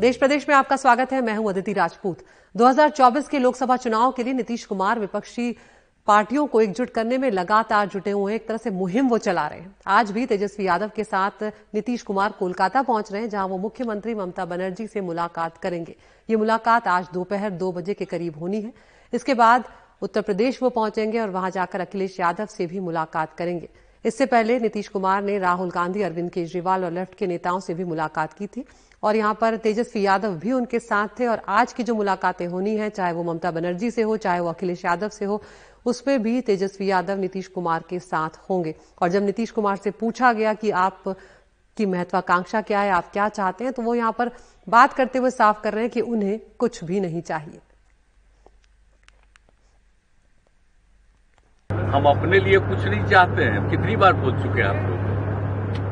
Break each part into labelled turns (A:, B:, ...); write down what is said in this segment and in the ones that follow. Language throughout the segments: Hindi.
A: देश प्रदेश में आपका स्वागत है। मैं हूँ अदिति राजपूत। 2024 के लोकसभा चुनाव के लिए नीतीश कुमार विपक्षी पार्टियों को एकजुट करने में लगातार जुटे हुए एक तरह से मुहिम वो चला रहे हैं। आज भी तेजस्वी यादव के साथ नीतीश कुमार कोलकाता पहुँच रहे हैं, जहाँ वो मुख्यमंत्री ममता बनर्जी से मुलाकात करेंगे। ये मुलाकात आज दोपहर दो बजे के करीब होनी है। इसके बाद उत्तर प्रदेश वो पहुँचेंगे और वहाँ जाकर अखिलेश यादव से भी मुलाकात करेंगे। इससे पहले नीतीश कुमार ने राहुल गांधी, अरविंद केजरीवाल और लेफ़्ट के नेताओं से भी मुलाकात की थी। और यहाँ पर तेजस्वी यादव भी उनके साथ थे और आज की जो मुलाकातें होनी है, चाहे वो ममता बनर्जी से हो, चाहे वो अखिलेश यादव से हो उसमें भी तेजस्वी यादव, नीतीश कुमार के साथ होंगे। और जब नीतीश कुमार से पूछा गया कि आप की महत्वाकांक्षा क्या है, आप क्या चाहते हैं तो वो यहाँ पर बात करते हुए साफ़ कर रहे हैं कि उन्हें कुछ भी नहीं चाहिए।
B: हम अपने लिए कुछ नहीं चाहते हैं। कितनी बार बोल चुके हैं आप लोग?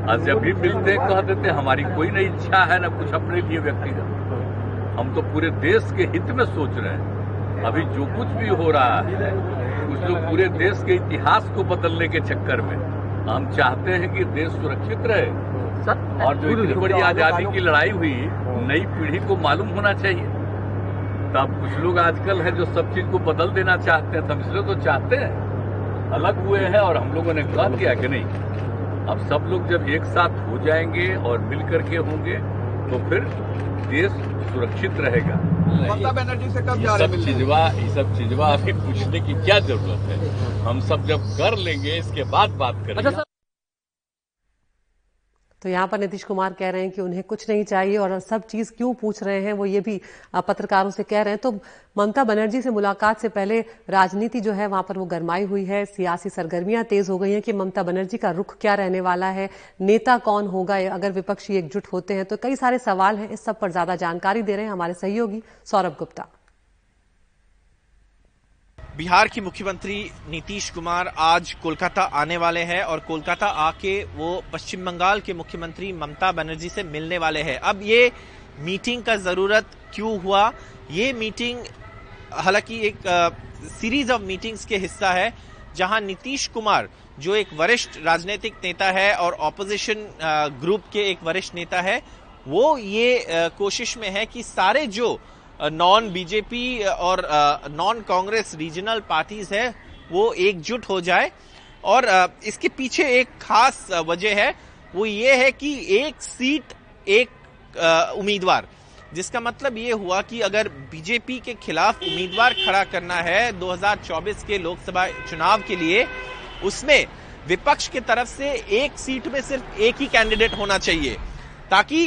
B: आज जब भी मिलते कह देते हमारी कोई नहीं इच्छा है ना कुछ अपने लिए व्यक्तिगत। हम तो पूरे देश के हित में सोच रहे हैं। अभी जो कुछ भी हो रहा है कुछ लोग पूरे देश के इतिहास को बदलने के चक्कर में हम चाहते हैं कि देश सुरक्षित रहे। और जो इतनी बड़ी आज़ादी की लड़ाई हुई नई पीढ़ी को मालूम होना चाहिए। तब कुछ लोग आजकल है जो सब चीज़ को बदल देना चाहते हैं तब इसलिए तो चाहते हैं। अलग हुए हैं और हम लोगों ने कह दिया कि नहीं? अब सब लोग जब एक साथ हो जाएँगे और मिल करके होंगे तो फिर देश सुरक्षित रहेगा।
C: ममता बनर्जी से कब जा
B: ये सब
C: चिजवा
B: चीजवा ये सब चीजवा अभी पूछने की क्या ज़रूरत है? हम सब जब कर लेंगे इसके बाद बात करेंगे।
A: तो यहाँ पर नीतीश कुमार कह रहे हैं कि उन्हें कुछ नहीं चाहिए और सब चीज़ क्यों पूछ रहे हैं, वो ये भी पत्रकारों से कह रहे हैं। तो ममता बनर्जी से मुलाकात से पहले राजनीति जो है, वहाँ पर वो गरमाई हुई है, सियासी सरगर्मियाँ तेज हो गई हैं कि ममता बनर्जी का रुख क्या रहने वाला है, नेता कौन होगा अगर विपक्षी एकजुट होते हैं तो कई सारे सवाल हैं, इस सब पर ज़्यादा जानकारी दे रहे हैं हमारे सहयोगी सौरभ गुप्ता।
D: बिहार की मुख्यमंत्री नीतीश कुमार आज कोलकाता आने वाले हैं और कोलकाता आके वो पश्चिम बंगाल के मुख्यमंत्री ममता बनर्जी से मिलने वाले हैं। अब ये मीटिंग का ज़रूरत क्यों हुआ? ये मीटिंग, हालाँकि एक सीरीज़ ऑफ़ मीटिंग्स के हिस्सा है, जहाँ नीतीश कुमार, जो एक वरिष्ठ राजनीतिक नेता है और ऑपोजिशन ग्रुप के एक वरिष्ठ नेता है, वो ये कोशिश में है कि सारे जो नॉन बीजेपी और नॉन कांग्रेस रीजनल पार्टीज़ है, वो एकजुट हो जाए। और इसके पीछे एक खास वजह है, वो ये है कि एक सीट, एक उम्मीदवार। जिसका मतलब ये हुआ कि अगर बीजेपी के खिलाफ उम्मीदवार खड़ा करना है 2024 के लोकसभा चुनाव के लिए, उसमें विपक्ष की तरफ़ से एक सीट में सिर्फ़ एक ही कैंडिडेट होना चाहिए, ताकि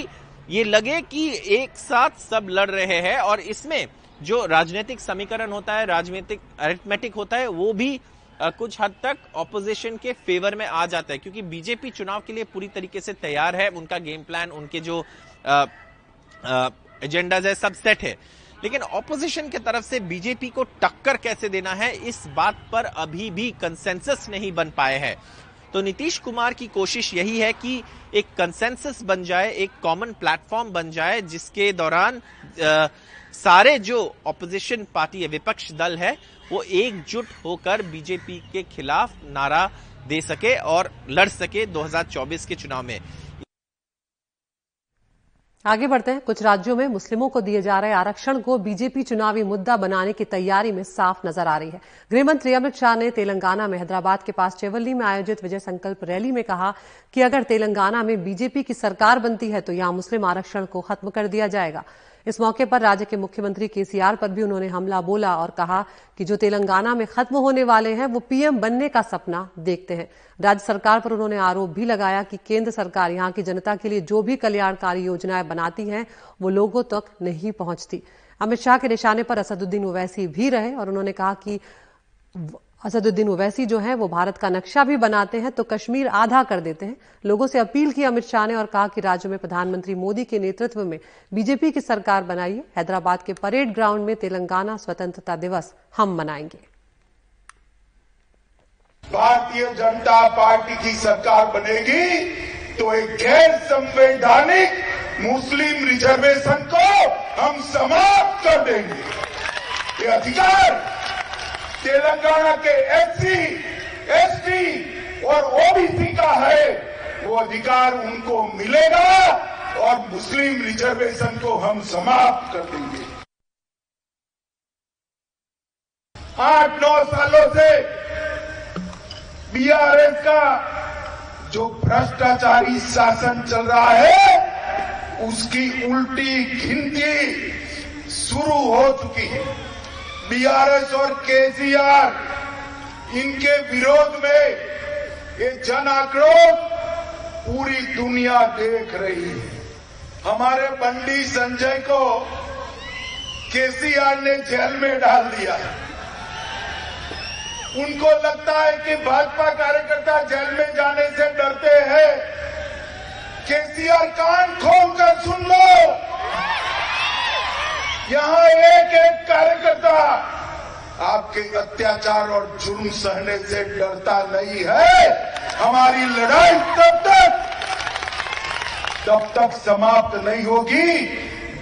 D: ये लगे कि एक साथ सब लड़ रहे हैं और इसमें जो राजनीतिक समीकरण होता है, राजनीतिक अरिथमेटिक होता है, वो भी कुछ हद तक ऑपोजिशन के फेवर में आ जाता है, क्योंकि बीजेपी चुनाव के लिए पूरी तरीके से तैयार है, उनका गेम प्लान उनके जो एजेंडाज है, सब सेट है। लेकिन ऑपोजिशन के तरफ़ से बीजेपी को टक्कर कैसे देना है, इस बात पर अभी भी कंसेंसस नहीं बन पाए हैं। तो नीतीश कुमार की कोशिश यही है कि एक कंसेंसस बन जाए एक कॉमन प्लेटफॉर्म बन जाए जिसके दौरान आ, सारे जो ऑपोजिशन पार्टी है विपक्ष दल है वो एकजुट होकर बीजेपी के खिलाफ नारा दे सके और लड़ सके 2024 के चुनाव में।
A: आगे बढ़ते हैं। कुछ राज्यों में मुस्लिमों को दिए जा रहे आरक्षण को बीजेपी चुनावी मुद्दा बनाने की तैयारी में साफ़ नज़र आ रही है। गृहमंत्री अमित शाह ने तेलंगाना में हैदराबाद के पास चेवल्ली में आयोजित विजय संकल्प रैली में कहा कि अगर तेलंगाना में बीजेपी की सरकार बनती है तो यहाँ मुस्लिम आरक्षण को खत्म कर दिया जाएगा। इस मौके पर राज्य के मुख्यमंत्री केसीआर पर भी उन्होंने हमला बोला और कहा कि जो तेलंगाना में खत्म होने वाले हैं, वो पीएम बनने का सपना देखते हैं। राज्य सरकार पर उन्होंने आरोप भी लगाया कि केंद्र सरकार यहाँ की जनता के लिए जो भी कल्याणकारी योजनाएँ बनाती हैं, वो लोगों तक नहीं पहुँचती। अमित शाह के निशाने पर असदुद्दीन ओवैसी भी रहे और उन्होंने कहा कि असदुद्दीन ओवैसी जो है, वो भारत का नक्शा भी बनाते हैं तो कश्मीर आधा कर देते हैं। लोगों से अपील की अमित शाह ने और कहा कि राज्य में प्रधानमंत्री मोदी के नेतृत्व में बीजेपी की सरकार बनाइए हैदराबाद के परेड ग्राउंड में तेलंगाना स्वतंत्रता दिवस हम मनाएँगे।
E: भारतीय जनता पार्टी की सरकार बनेगी तो एक गैर संवैधानिक मुस्लिम रिजर्वेशन को हम समाप्त कर देंगे। ये अधिकार तेलंगाना के एससी, एसटी और ओबीसी का है वो अधिकार उनको मिलेगा और मुस्लिम रिजर्वेशन को हम समाप्त कर देंगे। आठ नौ सालों से बीआरएस का जो भ्रष्टाचारी शासन चल रहा है उसकी उल्टी गिनती शुरू हो चुकी है। बीआरएस और केसीआर इनके विरोध में ये जन आक्रोश पूरी दुनिया देख रही है। हमारे बंडी संजय को केसीआर ने जेल में डाल दिया। है उनको लगता है कि भाजपा कार्यकर्ता जेल में जाने से डरते हैं। केसीआर कान खोलकर सुन लो। यहाँ एक एक कार्यकर्ता आपके अत्याचार और जुर्म सहने से डरता नहीं है। हमारी लड़ाई तब तक तब तक समाप्त नहीं होगी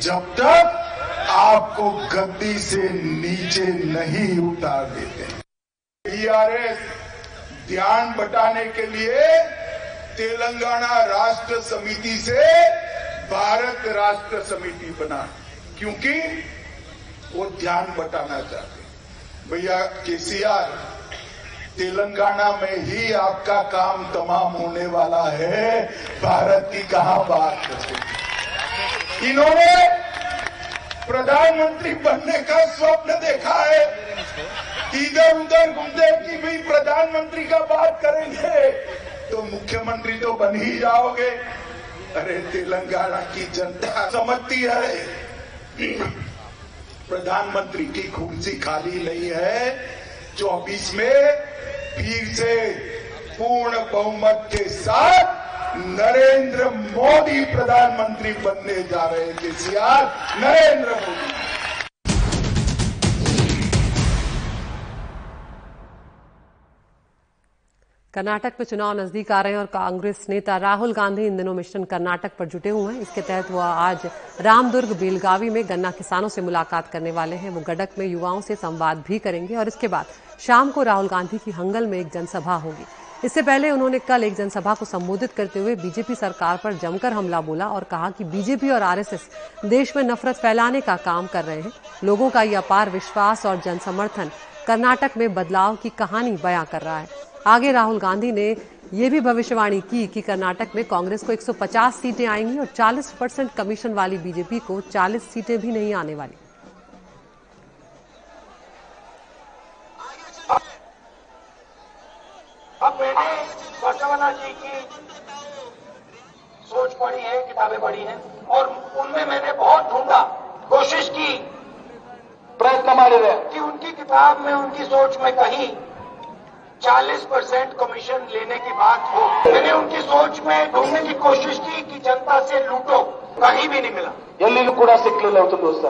E: जब तक आपको गद्दी से नीचे नहीं उतार देते। टीआरएस ध्यान बटाने के लिए तेलंगाना राष्ट्र समिति से भारत राष्ट्र समिति बना। क्योंकि वो ध्यान बटाना चाहते भैया, केसीआर, तेलंगाना में ही आपका काम तमाम होने वाला है। भारत की कहा बात करते इन्होंने प्रधानमंत्री बनने का स्वप्न देखा है। इधर उधर घूमते कि भाई प्रधानमंत्री का बात करेंगे तो मुख्यमंत्री तो बन ही जाओगे। अरे, तेलंगाना की जनता समझती है। प्रधानमंत्री की कुर्सी खाली नहीं है चौबीस में फिर से पूर्ण बहुमत के साथ नरेंद्र मोदी प्रधानमंत्री बनने जा रहे हैं, केसीआर, नरेंद्र मोदी।
A: कर्नाटक में चुनाव नज़दीक आ रहे हैं और कांग्रेस नेता राहुल गांधी इन दिनों मिशन कर्नाटक पर जुटे हुए हैं। इसके तहत वह आज रामदुर्ग, बेलगावी में गन्ना किसानों से मुलाकात करने वाले हैं। वो गडक में युवाओं से संवाद भी करेंगे और इसके बाद शाम को राहुल गांधी की हंगल में एक जनसभा होगी। इससे पहले उन्होंने कल एक जनसभा को संबोधित करते हुए बीजेपी सरकार पर जमकर हमला बोला और कहा कि बीजेपी और आरएसएस देश में नफरत फैलाने का काम कर रहे हैं। लोगों का यह अपार विश्वास और जनसमर्थन कर्नाटक में बदलाव की कहानी बयां कर रहा है। आगे राहुल गांधी ने यह भी भविष्यवाणी की कि कर्नाटक में कांग्रेस को 150 सीटें आएँगी और 40 परसेंट कमीशन वाली बीजेपी को 40 सीटें भी नहीं आने वाली।
F: अब मैंने जी की सोच पढ़ी है, किताबें पढ़ी हैं, और उनमें मैंने बहुत ढूंढा, कोशिश की, प्रयत्न मारे रहे, कि उनकी किताब में, उनकी सोच में 40 परसेंट कमीशन लेने की बात हो मैंने उनकी सोच में ढूंढने की कोशिश की कि जनता से लूटो कहीं भी नहीं मिला
G: ಎಲ್ಲಿಯೂ ಕೂಡ ಸಿಕ್ಕಲಿಲ್ಲ ಅವತ್ತು ದೋಸ್ತ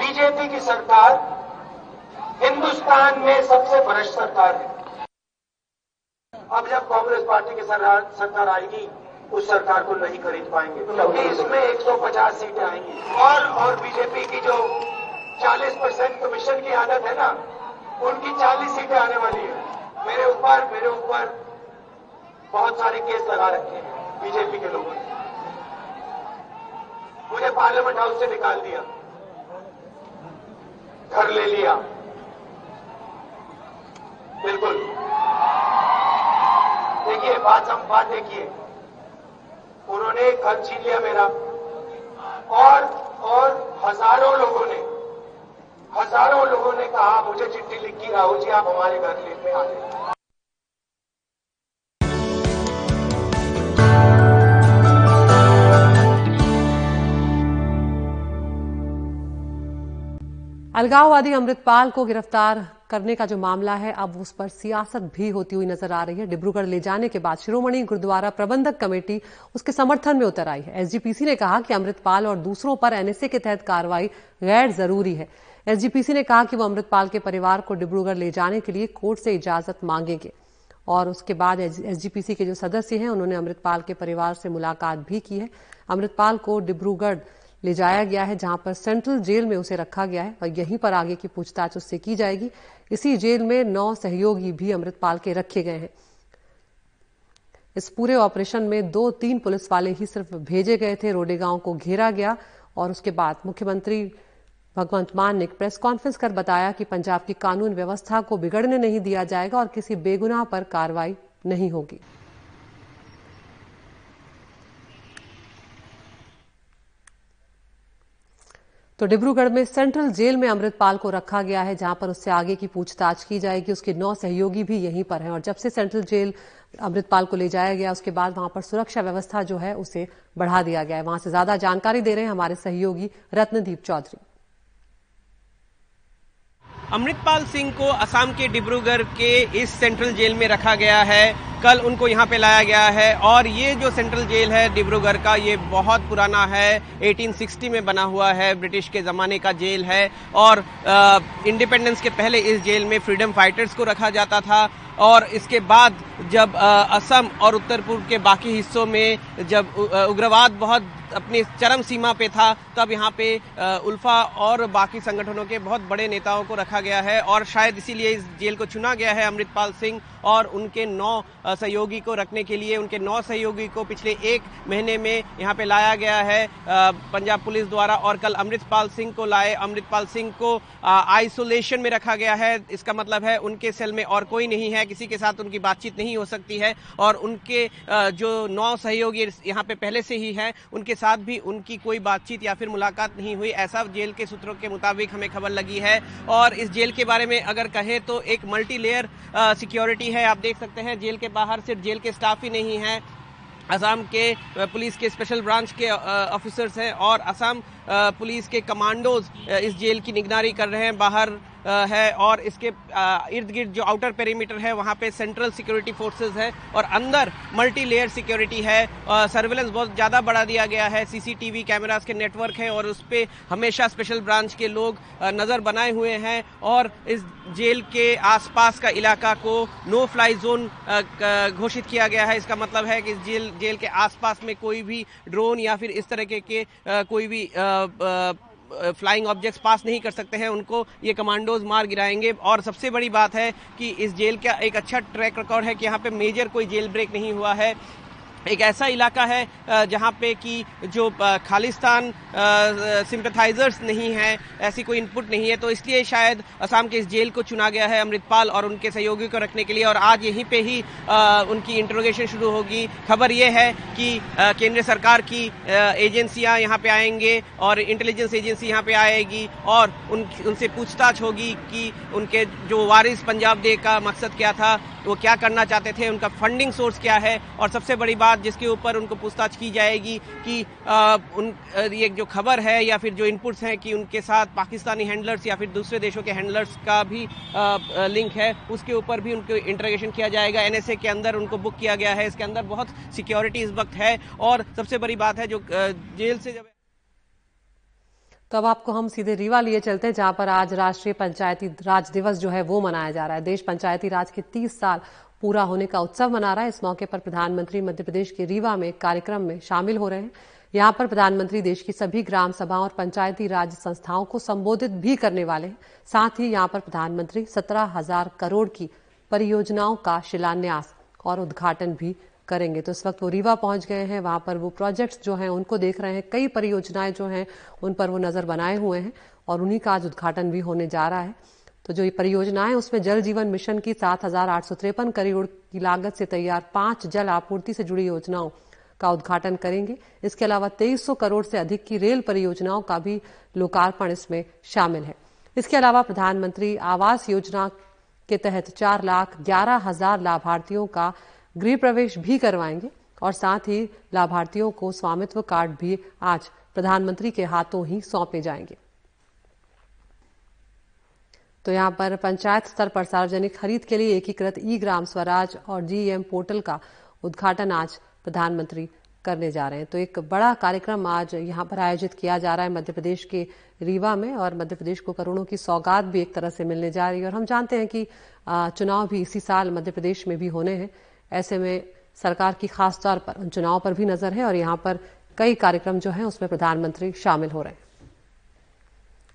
F: बीजेपी की सरकार हिंदुस्तान में सबसे भ्रष्ट सरकार है अब जब कांग्रेस पार्टी की सरकार सरकार आएगी उस सरकार को नहीं खरीद पाएंगे क्योंकि इसमें 150 सीटें आएंगी और और बीजेपी की जो 40 परसेंट कमीशन की आदत है ना, उनकी 40 सीटें आने वाली है। मेरे ऊपर मेरे ऊपर बहुत सारे केस लगा रखे हैं बीजेपी के लोगों ने। मुझे पार्लियामेंट हाउस से निकाल दिया। घर ले लिया। बिल्कुल। देखिए, बात सम बात देखिए। उन्होंने घर छीन लिया मेरा। और और हज़ारों लोगों ने हज़ारों लोगों ने कहा, मुझे चिट्ठी लिखी, राहुल जी, आप हमारे घर लेने आ जाए
A: अलगाववादी अमृतपाल को गिरफ़्तार करने का जो मामला है, अब उस पर सियासत भी होती हुई नज़र आ रही है। डिब्रूगढ़ ले जाने के बाद शिरोमणि गुरुद्वारा प्रबंधक कमेटी उसके समर्थन में उतर आई है। एसजीपीसी ने कहा कि अमृतपाल और दूसरों पर एनएसए के तहत कार्रवाई गैर ज़रूरी है। एसजीपीसी ने कहा कि वो अमृतपाल के परिवार को डिब्रूगढ़ ले जाने के लिए कोर्ट से इजाज़त मांगेंगे। और उसके बाद एसजीपीसी के जो सदस्य हैं, उन्होंने अमृतपाल के परिवार से मुलाकात भी की है। अमृतपाल को डिब्रूगढ़ ले जाया गया है, जहाँ पर सेंट्रल जेल में उसे रखा गया है और यहीं पर आगे की पूछताछ उससे की जाएगी। इसी जेल में नौ सहयोगी भी अमृतपाल के रखे गए हैं। इस पूरे ऑपरेशन में दो तीन पुलिस वाले ही सिर्फ़ भेजे गए थे रोडे गाँव को घेरा गया और उसके बाद मुख्यमंत्री भगवंत मान ने प्रेस कॉन्फ्रेंस कर बताया कि पंजाब की कानून व्यवस्था को बिगड़ने नहीं दिया जाएगा और किसी बेगुनाह पर कार्रवाई नहीं होगी। तो डिब्रूगढ़ में सेंट्रल जेल में अमृतपाल को रखा गया है, जहाँ पर उससे आगे की पूछताछ की जाएगी। उसके नौ सहयोगी भी यहीं पर हैं और जब से सेंट्रल जेल अमृतपाल को ले जाया गया, उसके बाद वहाँ पर सुरक्षा व्यवस्था जो है उसे बढ़ा दिया गया है। वहाँ से ज़्यादा जानकारी दे रहे हैं हमारे सहयोगी रत्नदीप चौधरी।
H: अमृतपाल सिंह को असम के डिब्रूगढ़ के इस सेंट्रल जेल में रखा गया है। कल उनको यहाँ पे लाया गया है और ये जो सेंट्रल जेल है डिब्रूगढ़ का, ये बहुत पुराना है। 1860 में बना हुआ है, ब्रिटिश के ज़माने का जेल है और इंडिपेंडेंस के पहले इस जेल में फ्रीडम फाइटर्स को रखा जाता था और इसके बाद जब असम और उत्तर पूर्व के बाकी हिस्सों में जब उग्रवाद बहुत अपनी चरम सीमा पे था, तब यहाँ पे उल्फा और बाकी संगठनों के बहुत बड़े नेताओं को रखा गया है और शायद इसीलिए इस जेल को चुना गया है अमृतपाल सिंह और उनके नौ सहयोगी को रखने के लिए, उनके नौ सहयोगी को पिछले एक महीने में यहाँ पे लाया गया है पंजाब पुलिस द्वारा, और कल अमृतपाल सिंह को लाए। अमृतपाल सिंह को आइसोलेशन में रखा गया है। इसका मतलब है उनके सेल में और कोई नहीं है, किसी के साथ उनकी बातचीत नहीं हो सकती है, और उनके जो नौ सहयोगी यहाँ पे पहले से ही है, उनके साथ भी उनकी कोई बातचीत या फिर मुलाकात नहीं हुई। ऐसा जेल के सूत्रों के मुताबिक हमें खबर लगी है, और इस जेल के बारे में अगर कहें तो एक मल्टी लेयर सिक्योरिटी है। आप देख सकते हैं, जेल के बाहर सिर्फ़ जेल के स्टाफ ही नहीं है। असम के पुलिस के स्पेशल ब्रांच के ऑफिसर्स हैं और असम पुलिस के कमांडोज इस जेल की निगरानी कर रहे हैं। बाहर है और इसके इर्द गिर्द जो आउटर पेरीमीटर है वहाँ पे सेंट्रल सिक्योरिटी फोर्सेस है और अंदर मल्टी लेयर सिक्योरिटी है सर्वेलेंस बहुत ज़्यादा बढ़ा दिया गया है। सीसीटीवी कैमरास के नेटवर्क है और उस पर हमेशा स्पेशल ब्रांच के लोग नज़र बनाए हुए हैं और इस जेल के आसपास का इलाका को नो फ्लाई जोन घोषित किया गया है। इसका मतलब है कि इस जेल जेल के आसपास में कोई भी ड्रोन या फिर इस तरह के, के कोई भी फ्लाइंग ऑब्जेक्ट्स पास नहीं कर सकते हैं, उनको ये कमांडोज मार गिराएँगे। और सबसे बड़ी बात है कि इस जेल का एक अच्छा ट्रैक रिकॉर्ड है कि यहाँ पे मेजर कोई जेल ब्रेक नहीं हुआ है। एक ऐसा इलाका है जहाँ पे कि जो खालिस्तान सिंपथाइजर्स नहीं है, ऐसी कोई इनपुट नहीं है तो इसलिए शायद असम के इस जेल को चुना गया है अमृतपाल और उनके सहयोगी को रखने के लिए, और आज यहीं पे ही उनकी इंट्रोगेशन शुरू होगी। खबर यह है कि केंद्र सरकार की एजेंसियाँ यहाँ पे आएँगे और इंटेलिजेंस एजेंसी यहाँ पे आएगी, और उन, उनसे पूछताछ होगी कि उनके जो वारिस पंजाब डे का मकसद क्या था वो क्या करना चाहते थे उनका फंडिंग सोर्स क्या है और सबसे बड़ी बात जिसके ऊपर उनको पूछताछ की जाएगी कि आ, उन ये जो खबर है या फिर जो इनपुट्स हैं कि उनके साथ पाकिस्तानी हैंडलर्स या फिर दूसरे देशों के हैंडलर्स का भी आ, लिंक है उसके ऊपर भी उनको इंटरोगेशन किया जाएगा। एनएसए के अंदर उनको बुक किया गया है इसके अंदर बहुत सिक्योरिटी इस वक्त है और सबसे बड़ी बात है जो जेल से जब
A: तो अब आपको हम सीधे रीवा लिए चलते हैं, जहाँ पर आज राष्ट्रीय पंचायती राज दिवस जो है वो मनाया जा रहा है। देश पंचायती राज के 30 साल पूरा होने का उत्सव मना रहा है। इस मौके पर प्रधानमंत्री मध्य प्रदेश के रीवा में कार्यक्रम में शामिल हो रहे हैं। यहाँ पर प्रधानमंत्री देश की सभी ग्राम सभाओं और पंचायती राज संस्थाओं को संबोधित भी करने वाले हैं। साथ ही यहाँ पर प्रधानमंत्री सत्रह हज़ार करोड़ की परियोजनाओं का शिलान्यास और उद्घाटन भी करेंगे। तो इस वक्त वो रीवा पहुँच गए हैं। वहाँ पर वो प्रोजेक्ट्स जो हैं, उनको देख रहे हैं। कई परियोजनाएँ जो हैं, उन पर वो नज़र बनाए हुए हैं और उन्हीं का आज उद्घाटन भी होने जा रहा है। तो जो ये परियोजनाएँ उसमें जल जीवन मिशन की सात हज़ार आठ सौ तिरपन करोड़ की लागत से तैयार पाँच जल आपूर्ति से जुड़ी योजनाओं का उद्घाटन करेंगे। इसके अलावा तेईस करोड़ से अधिक की रेल परियोजनाओं का भी लोकार्पण इसमें शामिल है। इसके अलावा प्रधानमंत्री आवास योजना के तहत चार लाख ग्यारह हज़ार लाभार्थियों का गृह प्रवेश भी करवाएँगे और साथ ही लाभार्थियों को स्वामित्व कार्ड भी आज प्रधानमंत्री के हाथों ही सौंपे जाएँगे। तो यहाँ पर पंचायत स्तर पर सार्वजनिक खरीद के लिए एकीकृत ई ग्राम स्वराज और जीएम पोर्टल का उद्घाटन आज प्रधानमंत्री करने जा रहे हैं। तो एक बड़ा कार्यक्रम आज यहाँ पर आयोजित किया जा रहा है मध्य प्रदेश के रीवा में और मध्य प्रदेश को करोड़ों की सौगात भी एक तरह से मिलने जा रही है। और हम जानते हैं कि चुनाव भी इसी साल मध्य प्रदेश में भी होने हैं। ऐसे में सरकार की खास तौर पर उन चुनाव पर भी नज़र है और यहाँ पर कई कार्यक्रम जो हैं उसमें प्रधानमंत्री शामिल हो रहे हैं।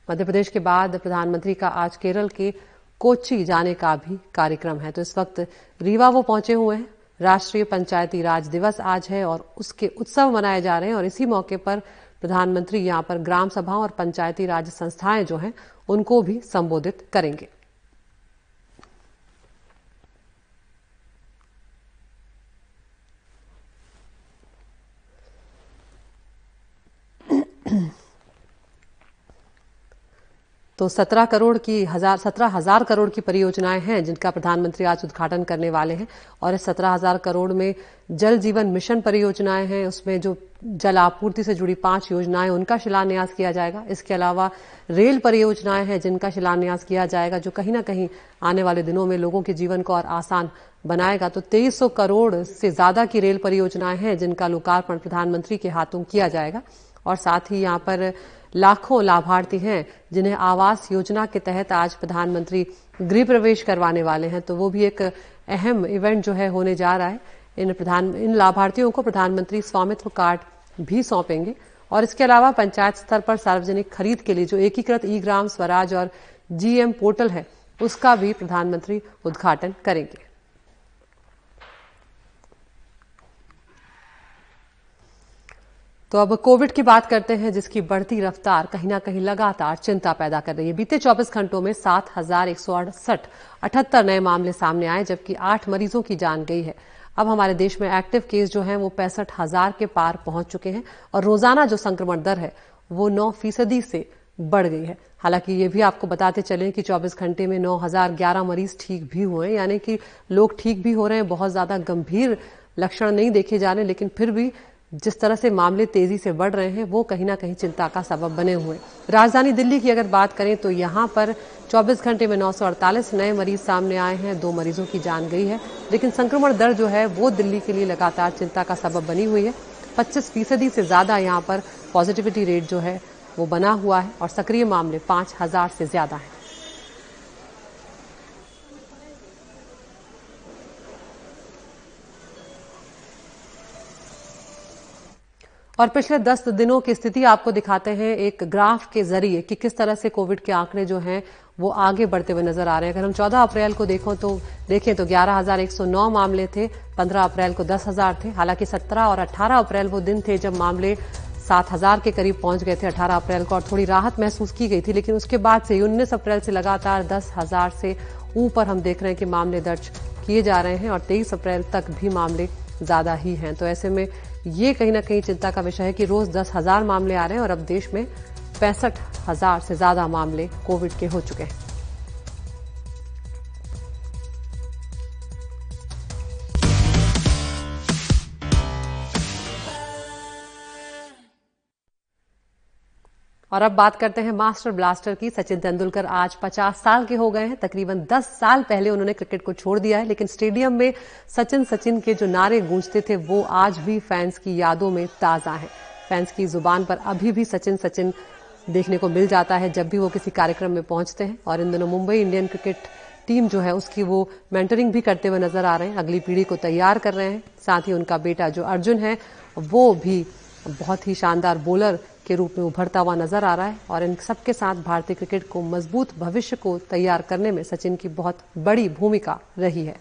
A: मध्य प्रदेश के बाद प्रधानमंत्री का आज केरल के कोच्चि जाने का भी कार्यक्रम है। तो इस वक्त रीवा वो पहुँचे हुए हैं। राष्ट्रीय पंचायती राज दिवस आज है और उसके उत्सव मनाए जा रहे हैं और इसी मौके पर प्रधानमंत्री यहाँ पर ग्राम सभाओं और पंचायती राज संस्थाएँ जो हैं, उनको भी संबोधित करेंगे। तो सत्रह करोड़ की हज़ार, सत्रह हज़ार करोड़ की परियोजनाएँ हैं, जिनका प्रधानमंत्री आज उद्घाटन करने वाले हैं। और इस सत्रह हज़ार करोड़ में जल जीवन मिशन परियोजनाएँ हैं। उसमें जो जल आपूर्ति से जुड़ी पाँच योजनाएँ, उनका शिलान्यास किया जाएगा। इसके अलावा रेल परियोजनाएँ हैं, जिनका शिलान्यास किया जाएगा, जो कहीं ना कहीं आने वाले दिनों में लोगों के जीवन को और आसान बनाएगा। तो तेईस करोड़ से ज़्यादा की रेल परियोजनाएँ हैं, जिनका लोकार्पण प्रधानमंत्री के हाथों किया जाएगा। और साथ ही यहाँ पर लाखों लाभार्थी हैं, जिन्हें आवास योजना के तहत आज प्रधानमंत्री गृह प्रवेश करवाने वाले हैं। तो वो भी एक अहम इवेंट जो है होने जा रहा है। इन प्रधान, इन लाभार्थियों को प्रधानमंत्री स्वामित्व कार्ड भी सौंपेंगे। और इसके अलावा पंचायत स्तर पर सार्वजनिक खरीद के लिए जो एकीकृत ई ग्राम स्वराज और जीएम पोर्टल है, उसका भी प्रधानमंत्री उद्घाटन करेंगे। तो अब कोविड की बात करते हैं, जिसकी बढ़ती रफ्तार कहीं ना कहीं लगातार चिंता पैदा कर रही है। बीते 24 घंटों में सात हज़ार एक सौ अड़सठ, अठहत्तर नए मामले सामने आए, जबकि आठ मरीजों की जान गई है। अब हमारे देश में एक्टिव केस जो हैं, वो पैंसठ हज़ार के पार पहुँच चुके हैं, और रोज़ाना जो संक्रमण दर है, वो नौ फ़ीसदी से बढ़ गई है। हालाँकि ये भी आपको बताते चले कि 24 घंटे में नौ हज़ार ग्यारह मरीज़ ठीक भी हुए यानी कि लोग ठीक भी हो रहे हैं, बहुत ज़्यादा गंभीर लक्षण नहीं देखे जा रहे लेकिन फिर भी जिस तरह से मामले तेज़ी से बढ़ रहे हैं, वो कहीं ना कहीं चिंता का सबब बने हुए राजधानी दिल्ली की अगर बात करें तो यहाँ पर 24 घंटे में 948 नए मरीज़ सामने आए हैं, दो मरीजों की जान गई है। लेकिन संक्रमण दर जो है, वो दिल्ली के लिए लगातार चिंता का सबब बनी हुई है। 25 फ़ीसदी से ज़्यादा यहाँ पर पॉजिटिविटी रेट जो है, वो बना हुआ है और सक्रिय मामले पाँच हज़ार से ज़्यादा हैं। और पिछले दस दिनों की स्थिति आपको दिखाते हैं एक ग्राफ के ज़रिए कि किस तरह से कोविड के आंकड़े जो हैं वो आगे बढ़ते हुए नज़र आ रहे हैं। अगर हम 14 अप्रैल को देखो तो देखें तो 11,109 मामले थे 15 अप्रैल को 10,000 थे हालाँकि 17 और 18 अप्रैल वो दिन थे जब मामले 7,000 के करीब पहुँच गए थे 18 अप्रैल को और थोड़ी राहत महसूस की गई थी लेकिन उसके बाद से उन्नीस अप्रैल से लगातार दस हज़ार से ऊपर हम देख रहे हैं कि मामले दर्ज किए जा रहे हैं और तेईस अप्रैल तक भी मामले ज़्यादा ही हैं। तो ऐसे में ये कहीं ना कहीं चिंता का विषय है कि रोज दस हज़ार मामले आ रहे हैं और अब देश में पैंसठ हज़ार से ज़्यादा मामले कोविड के हो चुके हैं। और अब बात करते हैं मास्टर ब्लास्टर की। सचिन तेंदुलकर आज 50 साल के हो गए हैं। तकरीबन 10 साल पहले उन्होंने क्रिकेट को छोड़ दिया है, लेकिन स्टेडियम में सचिन सचिन के जो नारे गूंजते थे, वो आज भी फैंस की यादों में ताज़ा हैं। फैंस की ज़ुबान पर अभी भी सचिन सचिन देखने को मिल जाता है जब भी वो किसी कार्यक्रम में पहुँचते हैं। और इन दिनों मुंबई इंडियन क्रिकेट टीम जो है, उसकी वो मेंटरिंग भी करते हुए नज़र आ रहे हैं। अगली पीढ़ी को तैयार कर रहे हैं। साथ ही उनका बेटा जो अर्जुन है, वो भी बहुत ही शानदार बॉलर के रूप में उभरता हुआ नज़र आ रहा है और इन सबके साथ भारतीय क्रिकेट को मज़बूत भविष्य को तैयार करने में सचिन की बहुत बड़ी भूमिका रही है।